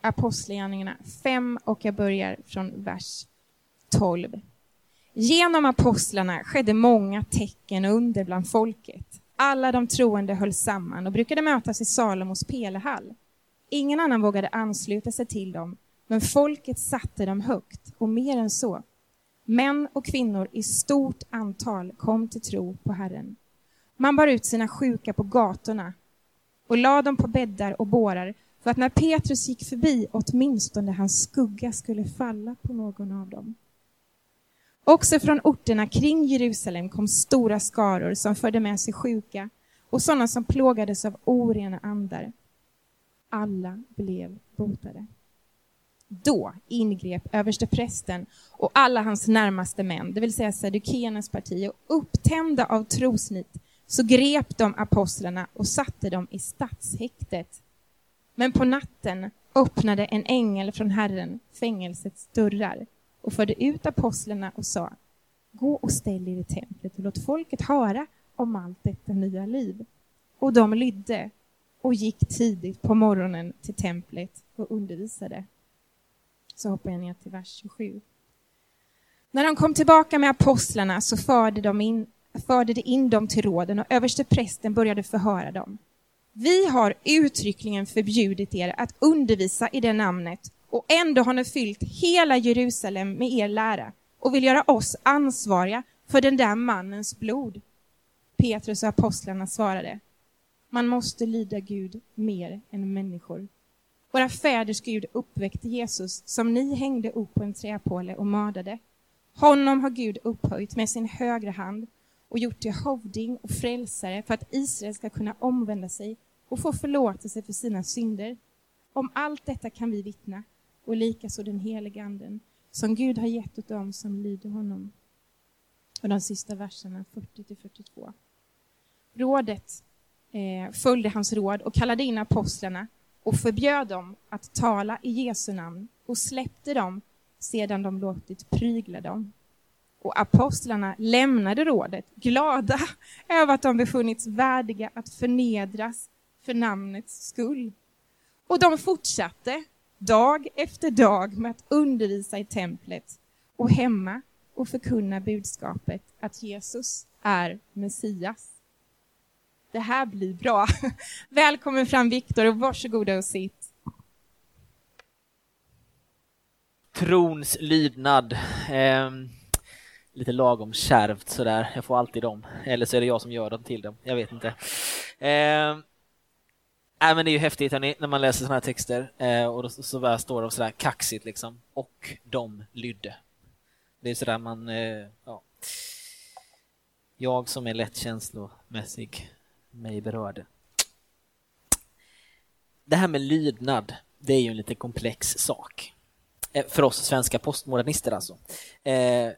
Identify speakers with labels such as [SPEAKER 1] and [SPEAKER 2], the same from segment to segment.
[SPEAKER 1] Apostlagärningarna 5 och jag börjar från vers 12. Genom apostlarna skedde många tecken och under bland folket. Alla de troende höll samman och brukade mötas i Salomos pelehall. Ingen annan vågade ansluta sig till dem, men folket satte dem högt, och mer än så. Män och kvinnor i stort antal kom till tro på Herren. Man bar ut sina sjuka på gatorna och lade dem på bäddar och bårar för att när Petrus gick förbi åtminstone hans skugga skulle falla på någon av dem. Också från orterna kring Jerusalem kom stora skaror som förde med sig sjuka och sådana som plågades av orena andar. Alla blev botade. Då ingrep översteprästen och alla hans närmaste män, det vill säga sadukéernas parti, och upptända av trosnit så grep de apostlarna och satte dem i stadshäktet. Men på natten öppnade en ängel från Herren fängelsets dörrar och förde ut apostlarna och sa Gå och ställ er i templet och låt folket höra om allt detta nya liv. Och de lydde och gick tidigt på morgonen till templet och undervisade. Så hoppar jag ner till vers 27. När de kom tillbaka med apostlarna så förde de in, förde de in dem till råden och överste prästen började förhöra dem. Vi har uttryckligen förbjudit er att undervisa i det namnet och ändå har ni fyllt hela Jerusalem med er lära och vill göra oss ansvariga för den där mannens blod. Petrus och apostlarna svarade, man måste lyda Gud mer än människor. Våra fäders Gud uppväckte Jesus som ni hängde upp på en träpåle och mördade. Honom har Gud upphöjt med sin högra hand och gjort till hovding och frälsare för att Israel ska kunna omvända sig och få förlåtelse för sina synder. Om allt detta kan vi vittna och likaså den heliga anden som Gud har gett åt dem som lyder honom. Och de sista verserna 40 42. Rådet eh, följde hans råd och kallade in apostlarna och förbjöd dem att tala i Jesu namn och släppte dem sedan de låtit prygla dem. Och apostlarna lämnade rådet, glada över att de befunnits värdiga att förnedras för namnets skull. Och de fortsatte dag efter dag med att undervisa i templet och hemma och förkunna budskapet att Jesus är Messias. Det här blir bra. Välkommen fram Viktor och varsågoda och sitt.
[SPEAKER 2] Trons lydnad. Eh, lite lagom kärvt sådär. Jag får alltid dem. Eller så är det jag som gör dem till dem. Jag vet inte. Eh, Äh, men det är ju häftigt hörni, när man läser såna här texter eh, och då, så bara står de sådär kaxigt liksom. Och de lydde. Det är sådär man, eh, ja. Jag som är lätt känslomässig, mig berörde. Det här med lydnad, det är ju en lite komplex sak. Eh, för oss svenska postmodernister alltså. Eh,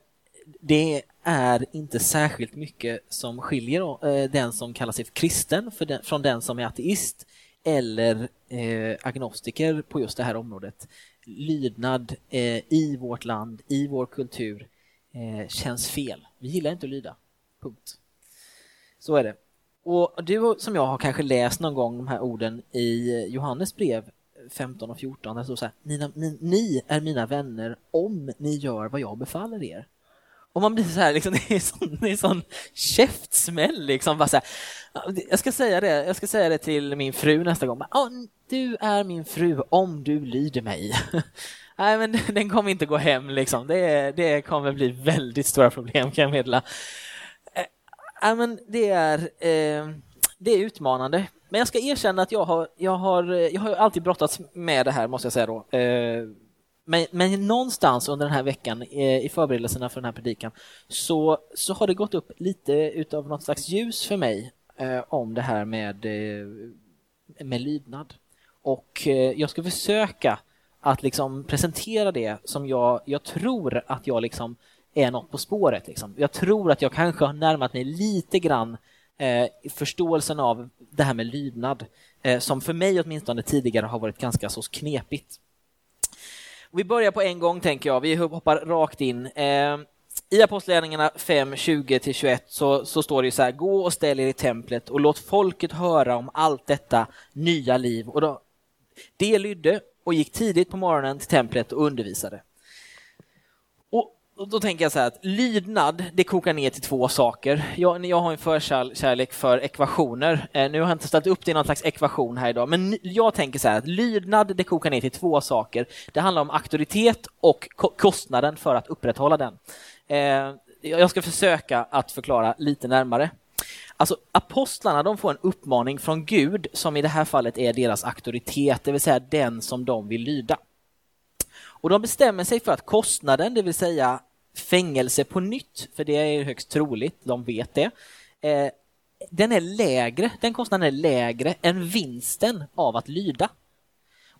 [SPEAKER 2] det är inte särskilt mycket som skiljer eh, den som kallar sig för kristen den, från den som är ateist eller eh, agnostiker på just det här området. Lydnad eh, i vårt land, i vår kultur, eh, känns fel. Vi gillar inte att lyda. Punkt. Så är det. Och du som jag har kanske läst någon gång de här orden i eh, Johannes brev 15 och 14 där det står så här, ni, ni är mina vänner om ni gör vad jag befaller er. Och man blir så här, liksom, det är sån, det är sån käftsmäll liksom. Bara så här, jag, ska säga det, jag ska säga det till min fru nästa gång. Oh, du är min fru om du lyder mig. Nej, men den kommer inte gå hem liksom. Det, det kommer bli väldigt stora problem kan jag meddela. Eh, Nej, men det är, eh, det är utmanande. Men jag ska erkänna att jag har, jag har, eh, jag har alltid brottats med det här måste jag säga då. Eh, men, men någonstans under den här veckan eh, i förberedelserna för den här predikan så, så har det gått upp lite utav något slags ljus för mig eh, om det här med, eh, med lydnad. Och eh, jag ska försöka att liksom presentera det som jag, jag tror att jag liksom är något på spåret. Liksom. Jag tror att jag kanske har närmat mig lite grann eh, förståelsen av det här med lydnad eh, som för mig åtminstone tidigare har varit ganska så knepigt. Vi börjar på en gång tänker jag, vi hoppar rakt in. Ehm, I Apostlagärningarna 5, 20-21 så, så står det så här, gå och ställ er i templet och låt folket höra om allt detta nya liv. Och då, det lydde och gick tidigt på morgonen till templet och undervisade. Då tänker jag så här att lydnad, det kokar ner till två saker. Jag, jag har en förkärlek för ekvationer. Eh, nu har jag inte ställt upp det i någon slags ekvation här idag, men jag tänker så här att lydnad, det kokar ner till två saker. Det handlar om auktoritet och kostnaden för att upprätthålla den. Eh, jag ska försöka att förklara lite närmare. Alltså apostlarna de får en uppmaning från Gud som i det här fallet är deras auktoritet, det vill säga den som de vill lyda. Och de bestämmer sig för att kostnaden, det vill säga fängelse på nytt, för det är högst troligt, de vet det, eh, den är lägre, den kostnaden är lägre än vinsten av att lyda.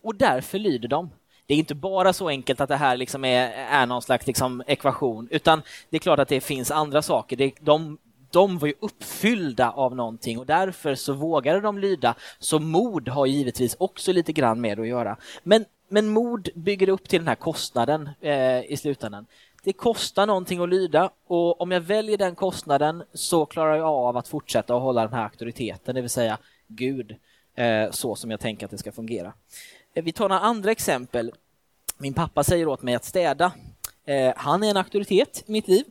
[SPEAKER 2] Och därför lyder de. Det är inte bara så enkelt att det här liksom är, är någon slags liksom ekvation, utan det är klart att det finns andra saker. Det, de, de var ju uppfyllda av någonting och därför så vågade de lyda. Så mod har givetvis också lite grann med att göra. Men, men mod bygger upp till den här kostnaden eh, i slutändan. Det kostar någonting att lyda och om jag väljer den kostnaden så klarar jag av att fortsätta att hålla den här auktoriteten, det vill säga Gud, eh, så som jag tänker att det ska fungera. Eh, vi tar några andra exempel. Min pappa säger åt mig att städa. Eh, han är en auktoritet i mitt liv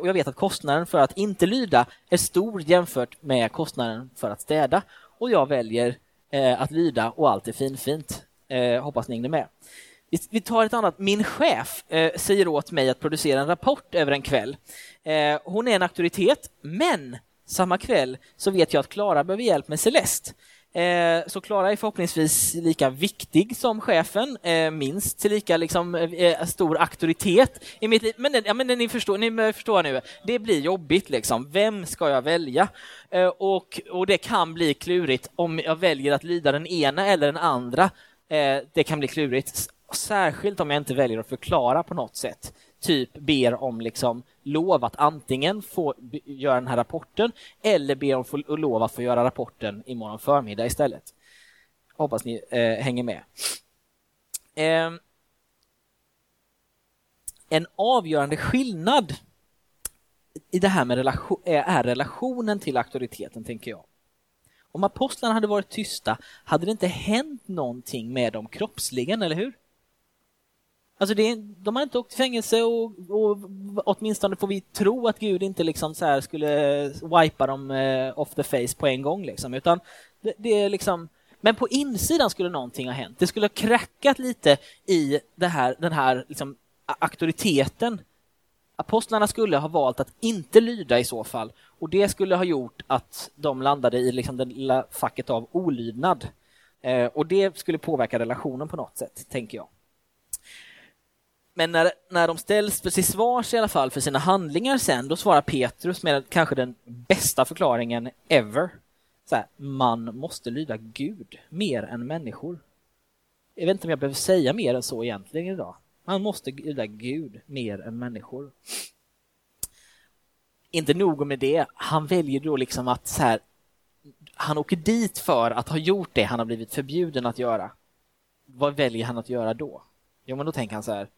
[SPEAKER 2] och jag vet att kostnaden för att inte lyda är stor jämfört med kostnaden för att städa. Och jag väljer att lyda och allt är finfint. Hoppas ni hängde med. Vi tar ett annat. Min chef eh, säger åt mig att producera en rapport över en kväll. Eh, hon är en auktoritet, men samma kväll så vet jag att Klara behöver hjälp med Celeste. Eh, så Klara är förhoppningsvis lika viktig som chefen, eh, minst lika liksom, eh, stor auktoritet i mitt liv. Men, ja, men ni, förstår, ni förstår nu, det blir jobbigt. Liksom. Vem ska jag välja? Eh, och, och det kan bli klurigt om jag väljer att lyda den ena eller den andra. det kan bli klurigt, särskilt om jag inte väljer att förklara på något sätt typ ber om liksom lov att antingen få göra den här rapporten eller ber om få, lov att få göra rapporten imorgon förmiddag istället. Hoppas ni eh, hänger med. Eh, en avgörande skillnad i det här med relation, eh, är relationen till auktoriteten, tänker jag. Om apostlarna hade varit tysta hade det inte hänt någonting med dem kroppsligen, eller hur? Alltså det, de har inte åkt i fängelse och, och åtminstone får vi tro att Gud inte liksom så skulle wipa dem eh, off the face på en gång. Liksom, utan det, det, är liksom, men på insidan skulle någonting ha hänt. Det skulle ha krackat lite i det här, den här liksom, auktoriteten. Apostlarna skulle ha valt att inte lyda i så fall och det skulle ha gjort att de landade i liksom det lilla facket av olydnad. Eh, och det skulle påverka relationen på något sätt, tänker jag. Men när, när de ställs för sitt svars i alla fall för sina handlingar sen, då svarar Petrus med kanske den bästa förklaringen ever. Så här, man måste lyda Gud mer än människor. Jag vet inte om jag behöver säga mer än så egentligen idag. Man måste lyda Gud mer än människor. Inte nog med det, han väljer då liksom att så här, han åker dit för att ha gjort det han har blivit förbjuden att göra. Vad väljer han att göra då? Jo, men då tänker han så här,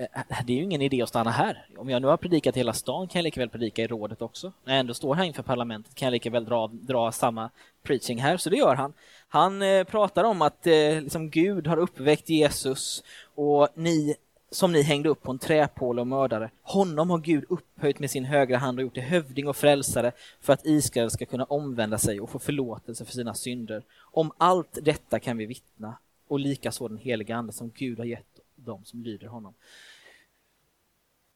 [SPEAKER 2] Eh, det är ju ingen idé att stanna här. Om jag nu har predikat hela stan kan jag lika väl predika i rådet också. När jag ändå står här inför parlamentet kan jag lika väl dra, dra samma preaching här, så det gör han. Han eh, pratar om att eh, liksom Gud har uppväckt Jesus och ni som ni hängde upp på en träpåle och mördade. Honom har Gud upphöjt med sin högra hand och gjort till hövding och frälsare för att Israel ska kunna omvända sig och få förlåtelse för sina synder. Om allt detta kan vi vittna och likaså den heliga ande som Gud har gett dem som lyder honom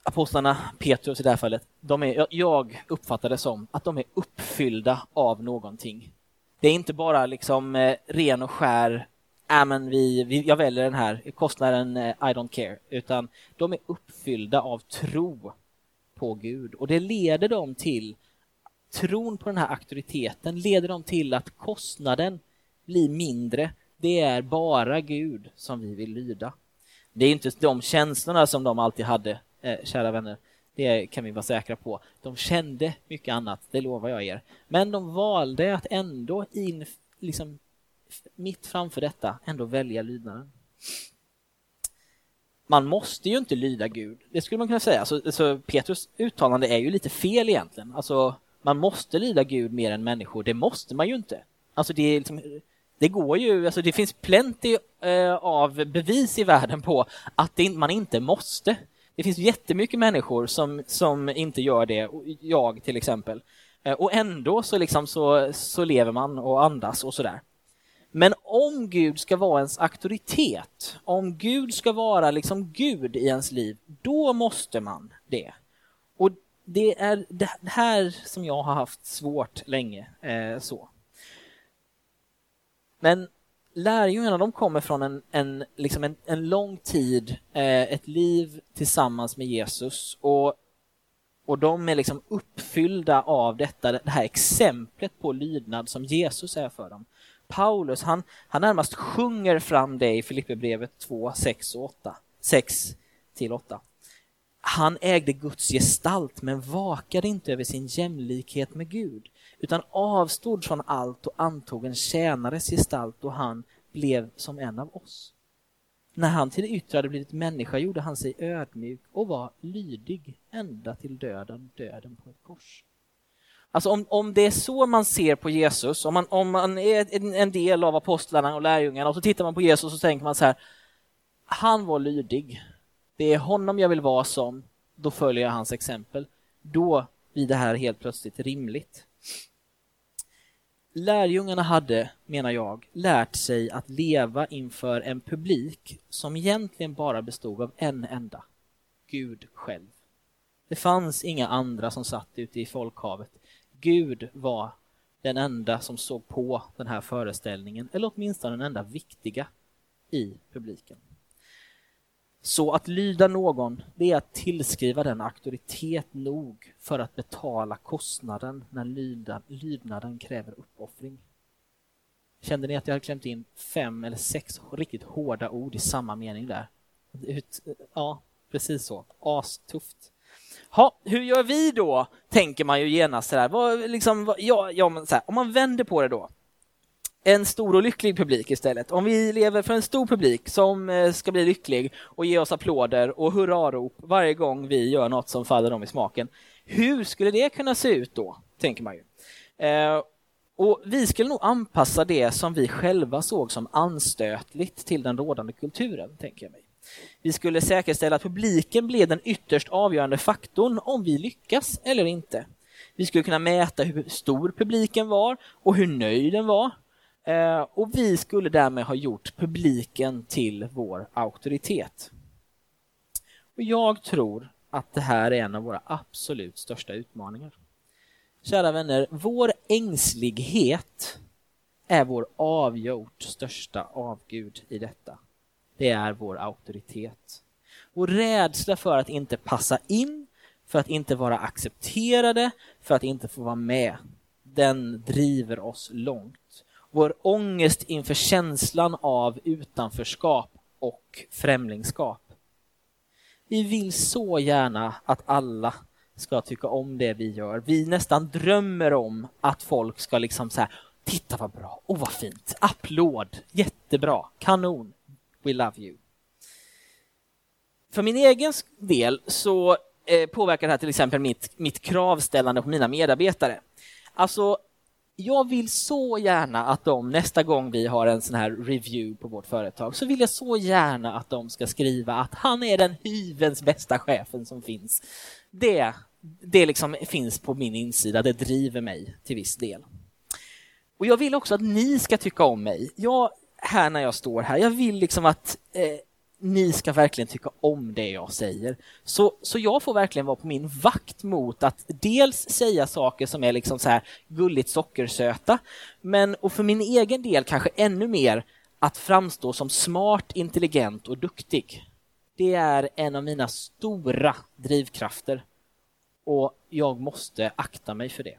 [SPEAKER 2] apostlarna, Petrus i det här fallet, de är, jag uppfattar det som att de är uppfyllda av någonting. Det är inte bara liksom eh, ren och skär, äh, men vi, vi, jag väljer den här, kostnaden eh, I don't care, utan de är uppfyllda av tro på Gud och det leder dem till tron på den här auktoriteten leder dem till att kostnaden blir mindre. Det är bara Gud som vi vill lyda. Det är inte de känslorna som de alltid hade eh, kära vänner. Det kan vi vara säkra på. De kände mycket annat, det lovar jag er. Men de valde att ändå in, liksom, mitt framför detta, ändå välja lydnaden. Man måste ju inte lyda Gud, det skulle man kunna säga. Så, så Petrus uttalande är ju lite fel egentligen. Alltså, man måste lyda Gud mer än människor, det måste man ju inte. Alltså det är liksom, Det går ju, alltså det finns plenty eh, av bevis i världen på att det, man inte måste. Det finns jättemycket människor som, som inte gör det, jag till exempel. Eh, och ändå så, liksom så, så lever man och andas och sådär. Men om Gud ska vara ens auktoritet, om Gud ska vara liksom Gud i ens liv, då måste man det. Och det är det här som jag har haft svårt länge. Eh, så. Men lärjungarna de kommer från en, en, liksom en, en lång tid, eh, ett liv tillsammans med Jesus och, och de är liksom uppfyllda av detta, det här exemplet på lydnad som Jesus är för dem. Paulus, han, han närmast sjunger fram det i Filipperbrevet 2, 6 och 8. 6 till 8. Han ägde Guds gestalt men vakade inte över sin jämlikhet med Gud utan avstod från allt och antog en tjänares gestalt och han blev som en av oss. När han till det yttre hade blivit människa gjorde han sig ödmjuk och var lydig ända till döden, döden på ett kors. Alltså om, om det är så man ser på Jesus, om man, om man är en, en del av apostlarna och lärjungarna och så tittar man på Jesus och så tänker man så här, han var lydig. Det är honom jag vill vara som, då följer jag hans exempel. Då blir det här helt plötsligt rimligt. Lärjungarna hade, menar jag, lärt sig att leva inför en publik som egentligen bara bestod av en enda, Gud själv. Det fanns inga andra som satt ute i folkhavet. Gud var den enda som såg på den här föreställningen, eller åtminstone den enda viktiga i publiken. Så att lyda någon, det är att tillskriva den auktoritet nog för att betala kostnaden när lydnaden kräver uppoffring. Kände ni att jag hade klämt in fem eller sex riktigt hårda ord i samma mening där? Ja, precis så. Astufft. Ha, hur gör vi då? Tänker man ju genast sådär. Vad, liksom, vad, ja, ja, men så här, om man vänder på det då en stor och lycklig publik istället. Om vi lever för en stor publik som eh, ska bli lycklig och ge oss applåder och hurrarop varje gång vi gör något som faller dem i smaken. Hur skulle det kunna se ut då, tänker man ju. Eh, och vi skulle nog anpassa det som vi själva såg som anstötligt till den rådande kulturen, tänker jag mig. Vi skulle säkerställa att publiken blev den ytterst avgörande faktorn om vi lyckas eller inte. Vi skulle kunna mäta hur stor publiken var och hur nöjd den var Eh, och vi skulle därmed ha gjort publiken till vår auktoritet. Och jag tror att det här är en av våra absolut största utmaningar. Kära vänner, vår ängslighet är vår avgjort största avgud i detta. Det är vår auktoritet. Vår rädsla för att inte passa in, för att inte vara accepterade, för att inte få vara med, den driver oss långt vår ångest inför känslan av utanförskap och främlingskap. Vi vill så gärna att alla ska tycka om det vi gör. Vi nästan drömmer om att folk ska liksom säga Titta vad bra, och vad fint, applåd, jättebra, kanon, we love you. För min egen del så eh, påverkar det här till exempel mitt, mitt kravställande på mina medarbetare. Alltså jag vill så gärna att de nästa gång vi har en sån här review på vårt företag så vill jag så gärna att de ska skriva att han är den hyvens bästa chefen som finns. Det, det liksom finns på min insida, det driver mig till viss del. Och jag vill också att ni ska tycka om mig. Jag, här när jag står här, jag vill liksom att eh, ni ska verkligen tycka om det jag säger. Så, så jag får verkligen vara på min vakt mot att dels säga saker som är liksom så här gulligt sockersöta, men och för min egen del kanske ännu mer att framstå som smart, intelligent och duktig. Det är en av mina stora drivkrafter och jag måste akta mig för det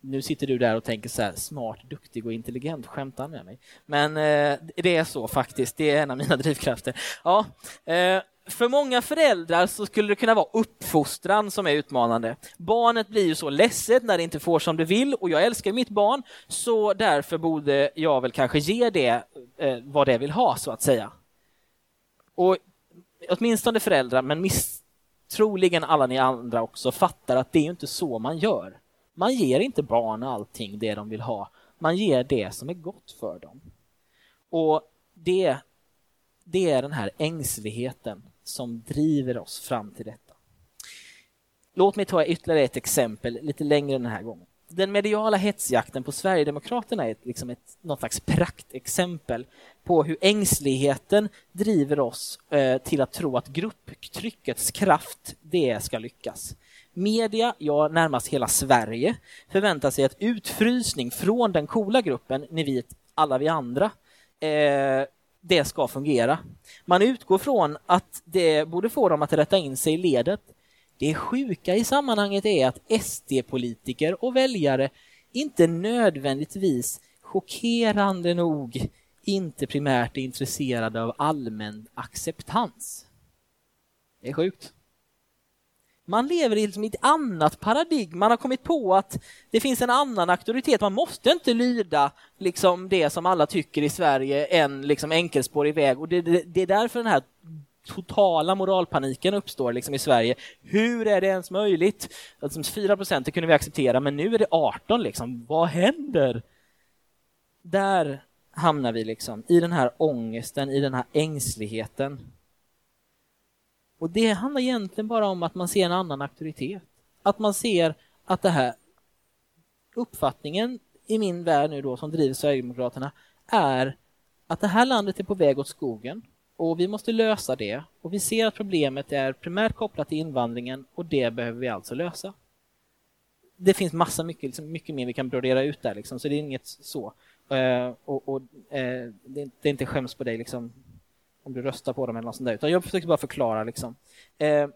[SPEAKER 2] nu sitter du där och tänker så här, smart, duktig och intelligent, skämtar med mig. Men eh, det är så faktiskt, det är en av mina drivkrafter. Ja, eh, för många föräldrar så skulle det kunna vara uppfostran som är utmanande. Barnet blir ju så ledset när det inte får som det vill och jag älskar mitt barn, så därför borde jag väl kanske ge det eh, vad det vill ha, så att säga. Och åtminstone föräldrar, men miss, troligen alla ni andra också, fattar att det är inte så man gör. Man ger inte barn allting det de vill ha. Man ger det som är gott för dem. Och det, det är den här ängsligheten som driver oss fram till detta. Låt mig ta ytterligare ett exempel lite längre den här gången. Den mediala hetsjakten på Sverigedemokraterna är liksom ett, något slags praktexempel på hur ängsligheten driver oss eh, till att tro att grupptryckets kraft, det ska lyckas. Media, ja närmast hela Sverige, förväntar sig att utfrysning från den coola gruppen, ni vet alla vi andra, eh, det ska fungera. Man utgår från att det borde få dem att rätta in sig i ledet. Det sjuka i sammanhanget är att SD-politiker och väljare inte nödvändigtvis chockerande nog inte primärt är intresserade av allmän acceptans. Det är sjukt. Man lever i liksom ett annat paradigm. Man har kommit på att det finns en annan auktoritet. Man måste inte lyda liksom det som alla tycker i Sverige en liksom enkelspårig väg. Och det, det, det är därför den här totala moralpaniken uppstår liksom i Sverige. Hur är det ens möjligt? Alltså 4 procent det kunde vi acceptera, men nu är det 18 liksom. Vad händer? Där hamnar vi liksom i den här ångesten, i den här ängsligheten. Och det handlar egentligen bara om att man ser en annan auktoritet. Att man ser att det här uppfattningen i min värld nu då som driver Sverigedemokraterna är att det här landet är på väg åt skogen och vi måste lösa det och vi ser att problemet är primärt kopplat till invandringen och det behöver vi alltså lösa. Det finns massa mycket, liksom, mycket mer vi kan brodera ut där liksom, så det är inget så. Uh, och, och uh, det, det, är inte skäms på dig liksom, om du röstar på dem eller något sånt där, utan jag försöker bara förklara liksom. Eh,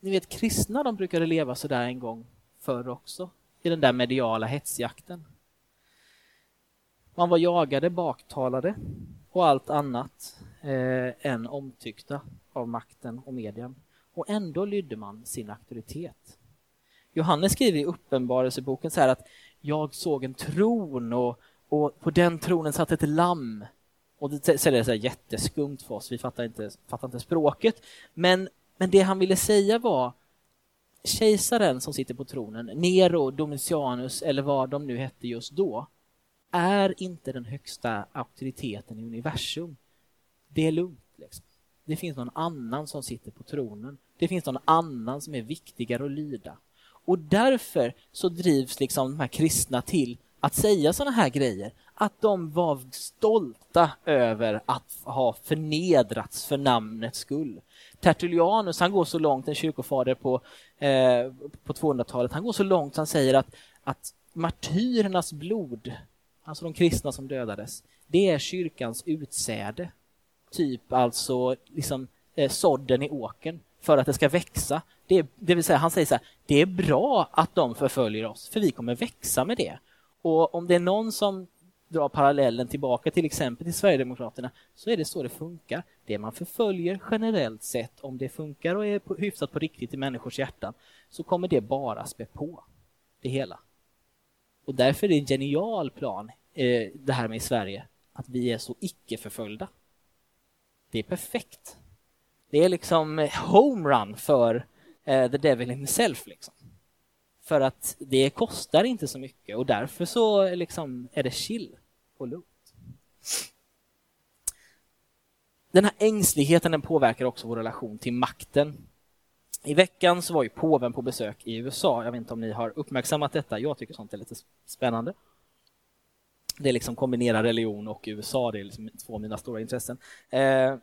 [SPEAKER 2] ni vet, kristna de brukade leva så där en gång förr också, i den där mediala hetsjakten. Man var jagade, baktalade och allt annat eh, än omtyckta av makten och medien. Och ändå lydde man sin auktoritet. Johannes skriver i Uppenbarelseboken så här att jag såg en tron och, och på den tronen satt ett lamm. Och det, säger det så jätteskumt för oss, vi fattar inte, fattar inte språket. Men, men det han ville säga var kejsaren som sitter på tronen, Nero, Domitianus eller vad de nu hette just då, är inte den högsta auktoriteten i universum. Det är lugnt. Liksom. Det finns någon annan som sitter på tronen. Det finns någon annan som är viktigare att lyda. Och därför så drivs liksom de här kristna till att säga sådana här grejer. Att de var stolta över att ha förnedrats för namnets skull. Tertullianus, han går så långt, en kyrkofader på, eh, på 200-talet, han går så långt han säger att, att martyrernas blod alltså de kristna som dödades, det är kyrkans utsäde. Typ alltså liksom eh, sådden i åken för att det ska växa. Det, det vill säga, han säger så här, det är bra att de förföljer oss, för vi kommer växa med det. Och om det är någon som drar parallellen tillbaka till exempel till Sverigedemokraterna så är det så det funkar. Det man förföljer generellt sett, om det funkar och är hyfsat på riktigt i människors hjärtan, så kommer det bara spä på det hela. Och därför är det en genial plan, eh, det här med i Sverige, att vi är så icke-förföljda. Det är perfekt. Det är liksom eh, homerun för eh, the devil himself. Liksom. För att det kostar inte så mycket och därför så liksom är det chill och lugnt. Den här ängsligheten den påverkar också vår relation till makten i veckan så var ju påven på besök i USA. Jag vet inte om ni har uppmärksammat detta. Jag tycker sånt är lite spännande. Det är liksom kombinera religion och USA. Det är liksom två av mina stora intressen. Eh,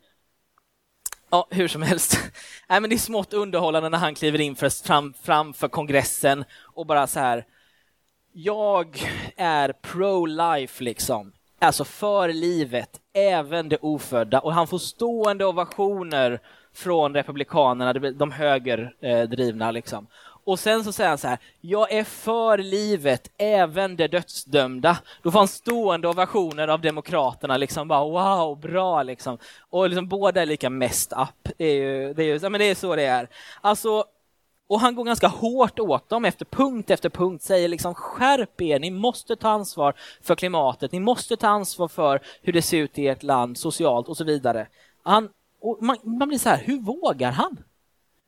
[SPEAKER 2] Ja, hur som helst. Nej, men det är smått underhållande när han kliver in för, fram, framför kongressen och bara så här. Jag är pro-life liksom. Alltså för livet, även det ofödda. Och han får stående ovationer från republikanerna, de högerdrivna liksom. Och sen så säger han så här, jag är för livet, även det dödsdömda. Då får han stående ovationer av demokraterna, liksom bara wow, bra liksom. Och liksom båda är lika mest up. Det är ju, det är ju, men det är så det är. Alltså, och han går ganska hårt åt dem efter punkt efter punkt, säger liksom skärp er, ni måste ta ansvar för klimatet, ni måste ta ansvar för hur det ser ut i ert land socialt och så vidare. Han och man, man blir så här, hur vågar han?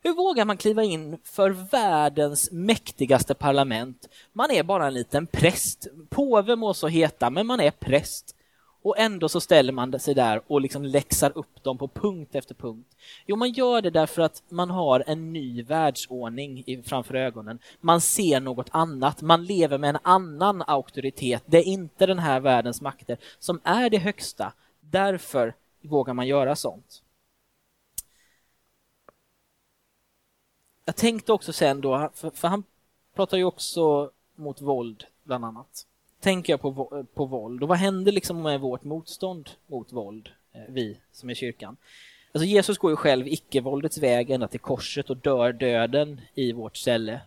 [SPEAKER 2] Hur vågar man kliva in för världens mäktigaste parlament? Man är bara en liten präst. Påve må så heta, men man är präst. Och ändå så ställer man sig där och liksom läxar upp dem på punkt efter punkt. Jo, man gör det därför att man har en ny världsordning framför ögonen. Man ser något annat, man lever med en annan auktoritet. Det är inte den här världens makter som är det högsta. Därför vågar man göra sånt. Jag tänkte också sen då, för, för han pratar ju också mot våld bland annat tänker jag på, på våld och vad händer liksom med vårt motstånd mot våld, eh, vi som är kyrkan? Alltså Jesus går ju själv icke-våldets väg ända till korset och dör döden i vårt ställe.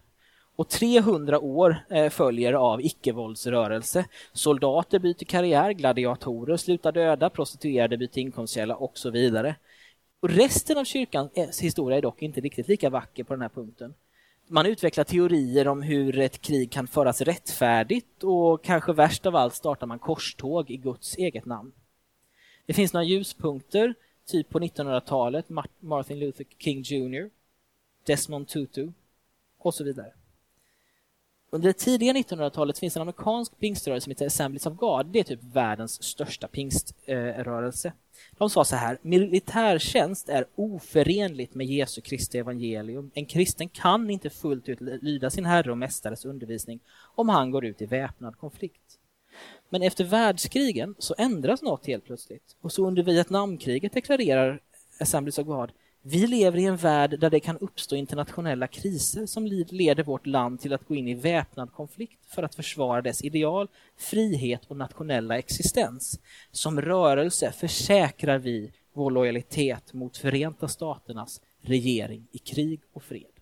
[SPEAKER 2] Och 300 år eh, följer av icke-våldsrörelse. Soldater byter karriär, gladiatorer slutar döda, prostituerade byter inkomstkälla och så vidare. Och resten av kyrkans eh, historia är dock inte riktigt lika vacker på den här punkten man utvecklar teorier om hur ett krig kan föras rättfärdigt och kanske värst av allt startar man korståg i Guds eget namn. Det finns några ljuspunkter, typ på 1900-talet, Martin Luther King Jr, Desmond Tutu och så vidare. Under det tidiga 1900-talet finns en amerikansk pingströrelse som heter Assemblies of God. Det är typ världens största pingströrelse. De sa så här, militärtjänst är oförenligt med Jesu Kristi evangelium. En kristen kan inte fullt ut lyda sin herre och mästares undervisning om han går ut i väpnad konflikt. Men efter världskrigen så ändras något helt plötsligt. Och så under Vietnamkriget deklarerar Assemblies of God vi lever i en värld där det kan uppstå internationella kriser som leder vårt land till att gå in i väpnad konflikt för att försvara dess ideal, frihet och nationella existens. Som rörelse försäkrar vi vår lojalitet mot Förenta Staternas regering i krig och fred.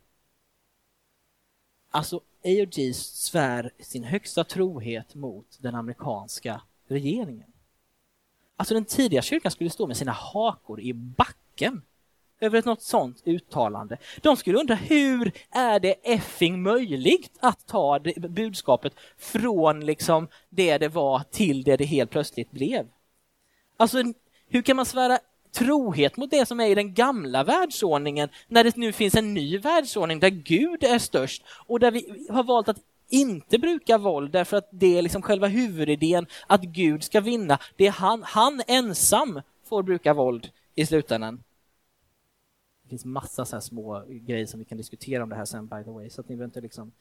[SPEAKER 2] Alltså, AOG svär sin högsta trohet mot den amerikanska regeringen. Alltså den tidiga kyrkan skulle stå med sina hakor i backen över ett något sånt uttalande. De skulle undra hur är det effing möjligt att ta det, budskapet från liksom det det var till det det helt plötsligt blev? Alltså, hur kan man svära trohet mot det som är i den gamla världsordningen när det nu finns en ny världsordning där Gud är störst och där vi har valt att inte bruka våld därför att det är liksom själva huvudidén att Gud ska vinna. Det är han, han ensam får bruka våld i slutändan finns massa så små grejer som vi kan diskutera om det här sen by the way, så att ni behöver inte liksom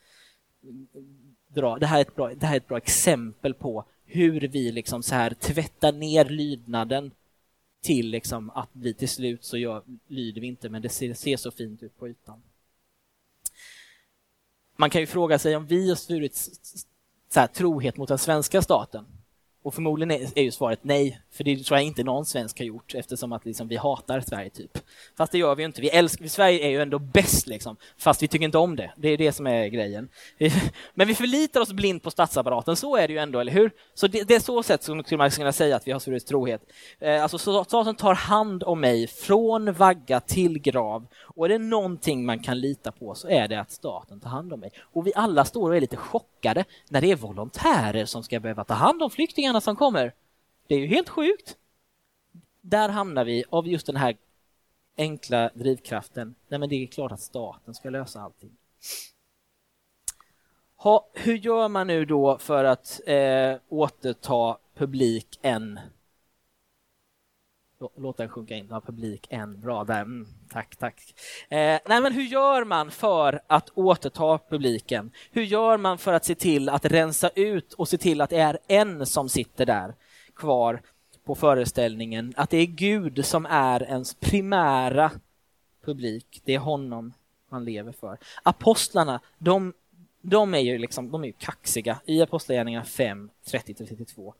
[SPEAKER 2] dra. Det här är ett bra, det här är ett bra exempel på hur vi liksom så här tvättar ner lydnaden till liksom att bli till slut så gör, lyder vi inte, men det ser, ser så fint ut på ytan. Man kan ju fråga sig om vi har svurit så här, trohet mot den svenska staten. Och förmodligen är, är ju svaret nej, för det tror jag inte någon svensk har gjort eftersom att liksom vi hatar Sverige typ. Fast det gör vi ju inte. Vi älskar, Sverige är ju ändå bäst liksom, fast vi tycker inte om det. Det är det som är grejen. Men vi förlitar oss blint på statsapparaten, så är det ju ändå, eller hur? Så det, det är så sätt som man kunna säga att vi har Sveriges trohet. Eh, alltså staten tar hand om mig från vagga till grav och är det någonting man kan lita på så är det att staten tar hand om mig. Och vi alla står och är lite chockade när det är volontärer som ska behöva ta hand om flyktingarna som kommer. Det är ju helt sjukt. Där hamnar vi av just den här enkla drivkraften. Nej, men det är klart att staten ska lösa allting. Ha, hur gör man nu då för att eh, återta publik än Låt den sjunka in. Du har publik en. Bra där. Mm, tack, tack. Eh, nej, men hur gör man för att återta publiken? Hur gör man för att se till att rensa ut och se till att det är en som sitter där kvar på föreställningen? Att det är Gud som är ens primära publik. Det är honom man lever för. Apostlarna, de, de är ju liksom, de är ju kaxiga. I Apostlagärningarna 5, 30-32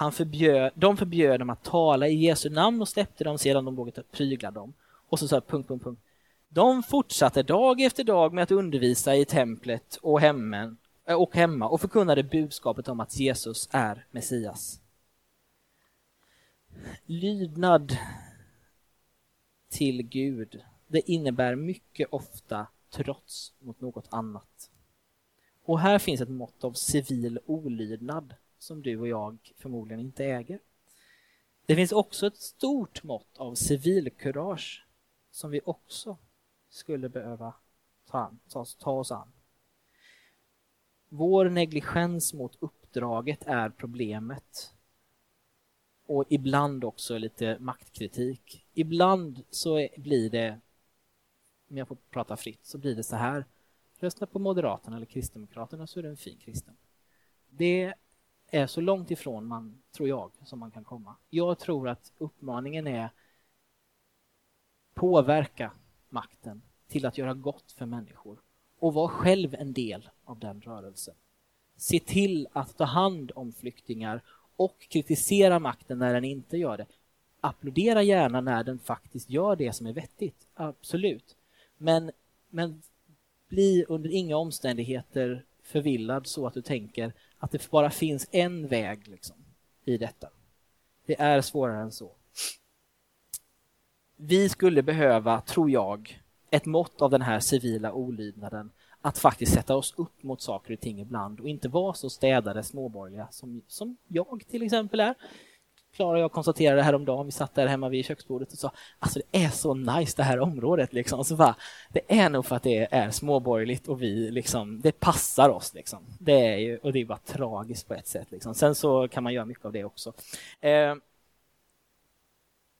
[SPEAKER 2] han förbjöd, de förbjöd dem att tala i Jesu namn och släppte dem sedan de vågat prygla dem. Och så sa punkt, punkt, punkt. De fortsatte dag efter dag med att undervisa i templet och, hemmen, eh, och hemma och förkunnade budskapet om att Jesus är Messias. Lydnad till Gud, det innebär mycket ofta trots mot något annat. Och här finns ett mått av civil olydnad som du och jag förmodligen inte äger. Det finns också ett stort mått av civilkurage som vi också skulle behöva ta, an, ta, ta oss an. Vår negligens mot uppdraget är problemet. Och ibland också lite maktkritik. Ibland så blir det, om jag får prata fritt, så blir det så här. Rösta på Moderaterna eller Kristdemokraterna så är du en fin kristen. Det är så långt ifrån man, tror jag, som man kan komma. Jag tror att uppmaningen är påverka makten till att göra gott för människor och var själv en del av den rörelsen. Se till att ta hand om flyktingar och kritisera makten när den inte gör det. Applådera gärna när den faktiskt gör det som är vettigt, absolut. Men, men bli under inga omständigheter förvillad så att du tänker att det bara finns en väg liksom, i detta. Det är svårare än så. Vi skulle behöva, tror jag, ett mått av den här civila olydnaden att faktiskt sätta oss upp mot saker och ting ibland och inte vara så städade småborgerliga som, som jag till exempel är. Klara och jag konstaterade häromdagen, vi satt där hemma vid köksbordet och sa alltså det är så nice det här området liksom. Så bara, det är nog för att det är småborgerligt och vi liksom, det passar oss liksom. Det är ju, och det är bara tragiskt på ett sätt liksom. Sen så kan man göra mycket av det också. Eh,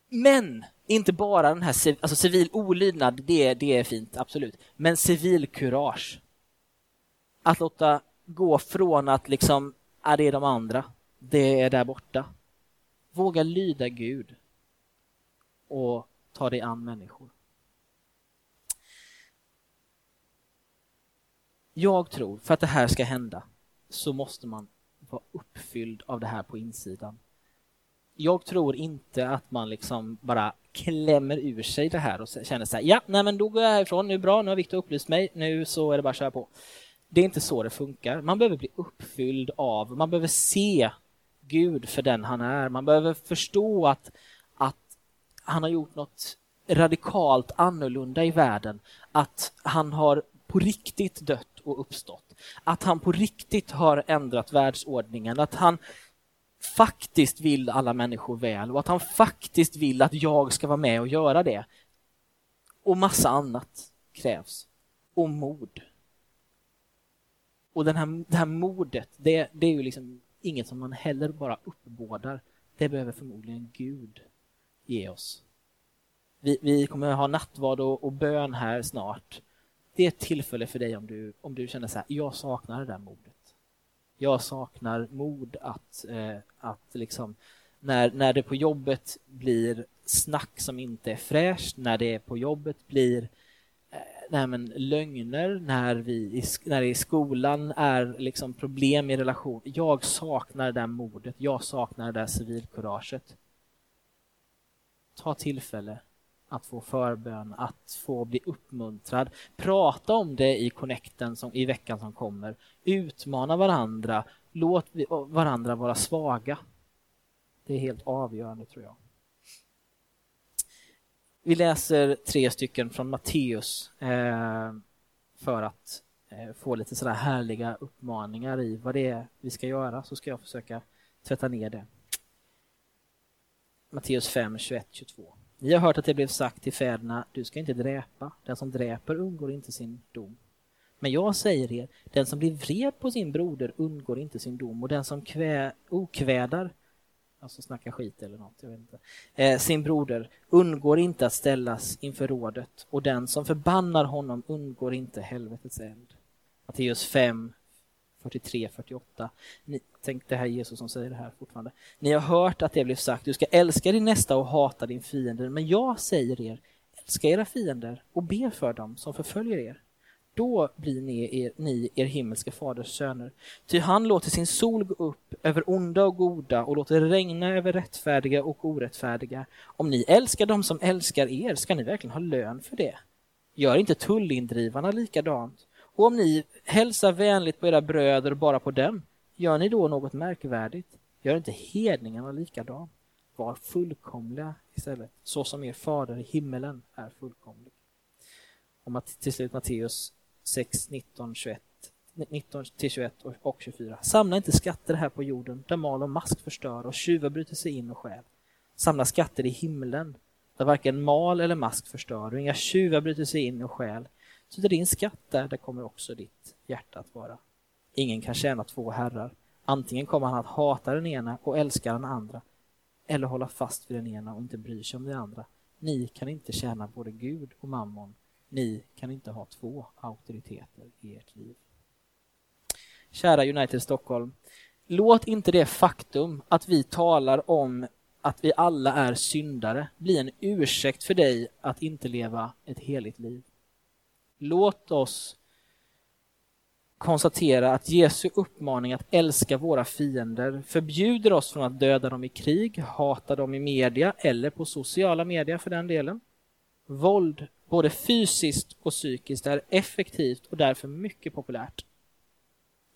[SPEAKER 2] men inte bara den här alltså civil olydnad, det, det är fint, absolut. Men civil kurage. Att låta gå från att liksom, är det är de andra, det är där borta. Våga lyda Gud och ta dig an människor. Jag tror, för att det här ska hända, så måste man vara uppfylld av det här på insidan. Jag tror inte att man liksom bara klämmer ur sig det här och känner så här, ja, nej men då går jag härifrån, nu bra, nu har Viktor upplyst mig, nu så är det bara att köra på. Det är inte så det funkar. Man behöver bli uppfylld av, man behöver se Gud för den han är. Man behöver förstå att, att han har gjort något radikalt annorlunda i världen. Att han har på riktigt dött och uppstått. Att han på riktigt har ändrat världsordningen. Att han faktiskt vill alla människor väl och att han faktiskt vill att jag ska vara med och göra det. Och massa annat krävs. Och mod. Och den här, det här modet, det, det är ju liksom inget som man heller bara uppbådar. Det behöver förmodligen Gud ge oss. Vi, vi kommer ha nattvard och, och bön här snart. Det är ett tillfälle för dig om du, om du känner så här, jag saknar det där modet. Jag saknar mod att, eh, att liksom, när, när det på jobbet blir snack som inte är fräscht, när det på jobbet blir nej men, lögner, när, vi, när det i skolan är liksom problem i relation. Jag saknar det där modet, jag saknar det där civilkuraget. Ta tillfälle att få förbön, att få bli uppmuntrad. Prata om det i connecten som, i veckan som kommer. Utmana varandra. Låt varandra vara svaga. Det är helt avgörande tror jag. Vi läser tre stycken från Matteus eh, för att eh, få lite sådär härliga uppmaningar i vad det är vi ska göra, så ska jag försöka tvätta ner det. Matteus 5, 21, 22. Ni har hört att det blev sagt till fäderna, du ska inte dräpa, den som dräper undgår inte sin dom. Men jag säger er, den som blir vred på sin broder undgår inte sin dom och den som kvä, okvädar alltså snacka skit eller något, jag vet inte. Eh, sin broder undgår inte att ställas inför rådet och den som förbannar honom undgår inte helvetets eld. Matteus 5, 43, 48. Ni, tänk det här Jesus som säger det här fortfarande. Ni har hört att det blev sagt, du ska älska din nästa och hata din fiende, men jag säger er, älska era fiender och be för dem som förföljer er då blir ni er, ni er himmelske faders söner. Ty han låter sin sol gå upp över onda och goda och låter regna över rättfärdiga och orättfärdiga. Om ni älskar dem som älskar er ska ni verkligen ha lön för det. Gör inte tullindrivarna likadant? Och om ni hälsar vänligt på era bröder bara på dem, gör ni då något märkvärdigt? Gör inte hedningarna likadant? Var fullkomliga istället, så som er fader i himmelen är fullkomlig. Och till slut Matteus 6, 19, 21, 19 till 21 och 24. Samla inte skatter här på jorden där mal och mask förstör och tjuvar bryter sig in och stjäl. Samla skatter i himlen där varken mal eller mask förstör och inga tjuvar bryter sig in och stjäl. Så där din skatt där, där kommer också ditt hjärta att vara. Ingen kan tjäna två herrar. Antingen kommer han att hata den ena och älska den andra eller hålla fast vid den ena och inte bry sig om den andra. Ni kan inte tjäna både Gud och mammon. Ni kan inte ha två auktoriteter i ert liv. Kära United Stockholm, låt inte det faktum att vi talar om att vi alla är syndare bli en ursäkt för dig att inte leva ett heligt liv. Låt oss konstatera att Jesu uppmaning att älska våra fiender förbjuder oss från att döda dem i krig, hata dem i media eller på sociala medier för den delen. Våld, både fysiskt och psykiskt, är effektivt och därför mycket populärt.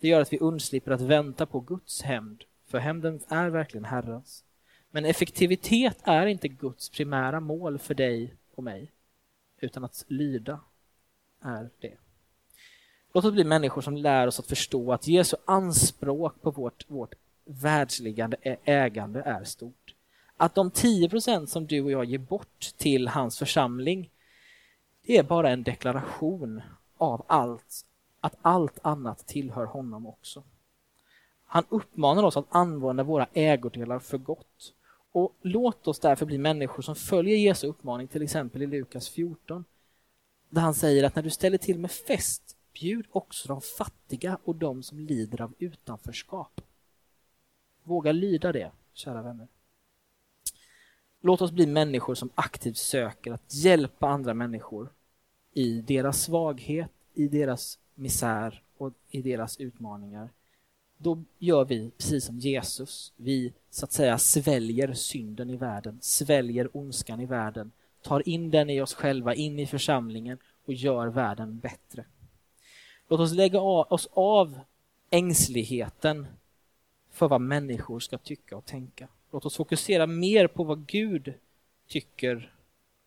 [SPEAKER 2] Det gör att vi undslipper att vänta på Guds hämnd, för hämnden är verkligen Herrens. Men effektivitet är inte Guds primära mål för dig och mig, utan att lyda är det. Låt oss bli människor som lär oss att förstå att Jesu anspråk på vårt, vårt världsliggande ägande är stort. Att de 10 procent som du och jag ger bort till hans församling, det är bara en deklaration av allt, att allt annat tillhör honom också. Han uppmanar oss att använda våra ägodelar för gott. Och låt oss därför bli människor som följer Jesu uppmaning, till exempel i Lukas 14, där han säger att när du ställer till med fest, bjud också de fattiga och de som lider av utanförskap. Våga lyda det, kära vänner. Låt oss bli människor som aktivt söker att hjälpa andra människor i deras svaghet, i deras misär och i deras utmaningar. Då gör vi precis som Jesus. Vi så att säga sväljer synden i världen, sväljer ondskan i världen tar in den i oss själva, in i församlingen och gör världen bättre. Låt oss lägga oss av ängsligheten för vad människor ska tycka och tänka. Låt oss fokusera mer på vad Gud tycker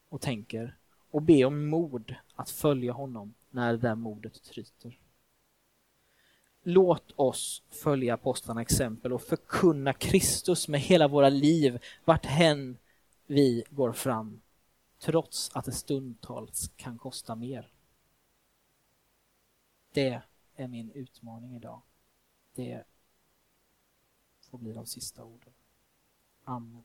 [SPEAKER 2] och tänker och be om mod att följa honom när det där modet tryter. Låt oss följa apostlarna exempel och förkunna Kristus med hela våra liv vart hän vi går fram trots att det stundtals kan kosta mer. Det är min utmaning idag. Det får bli de sista orden. Anladım.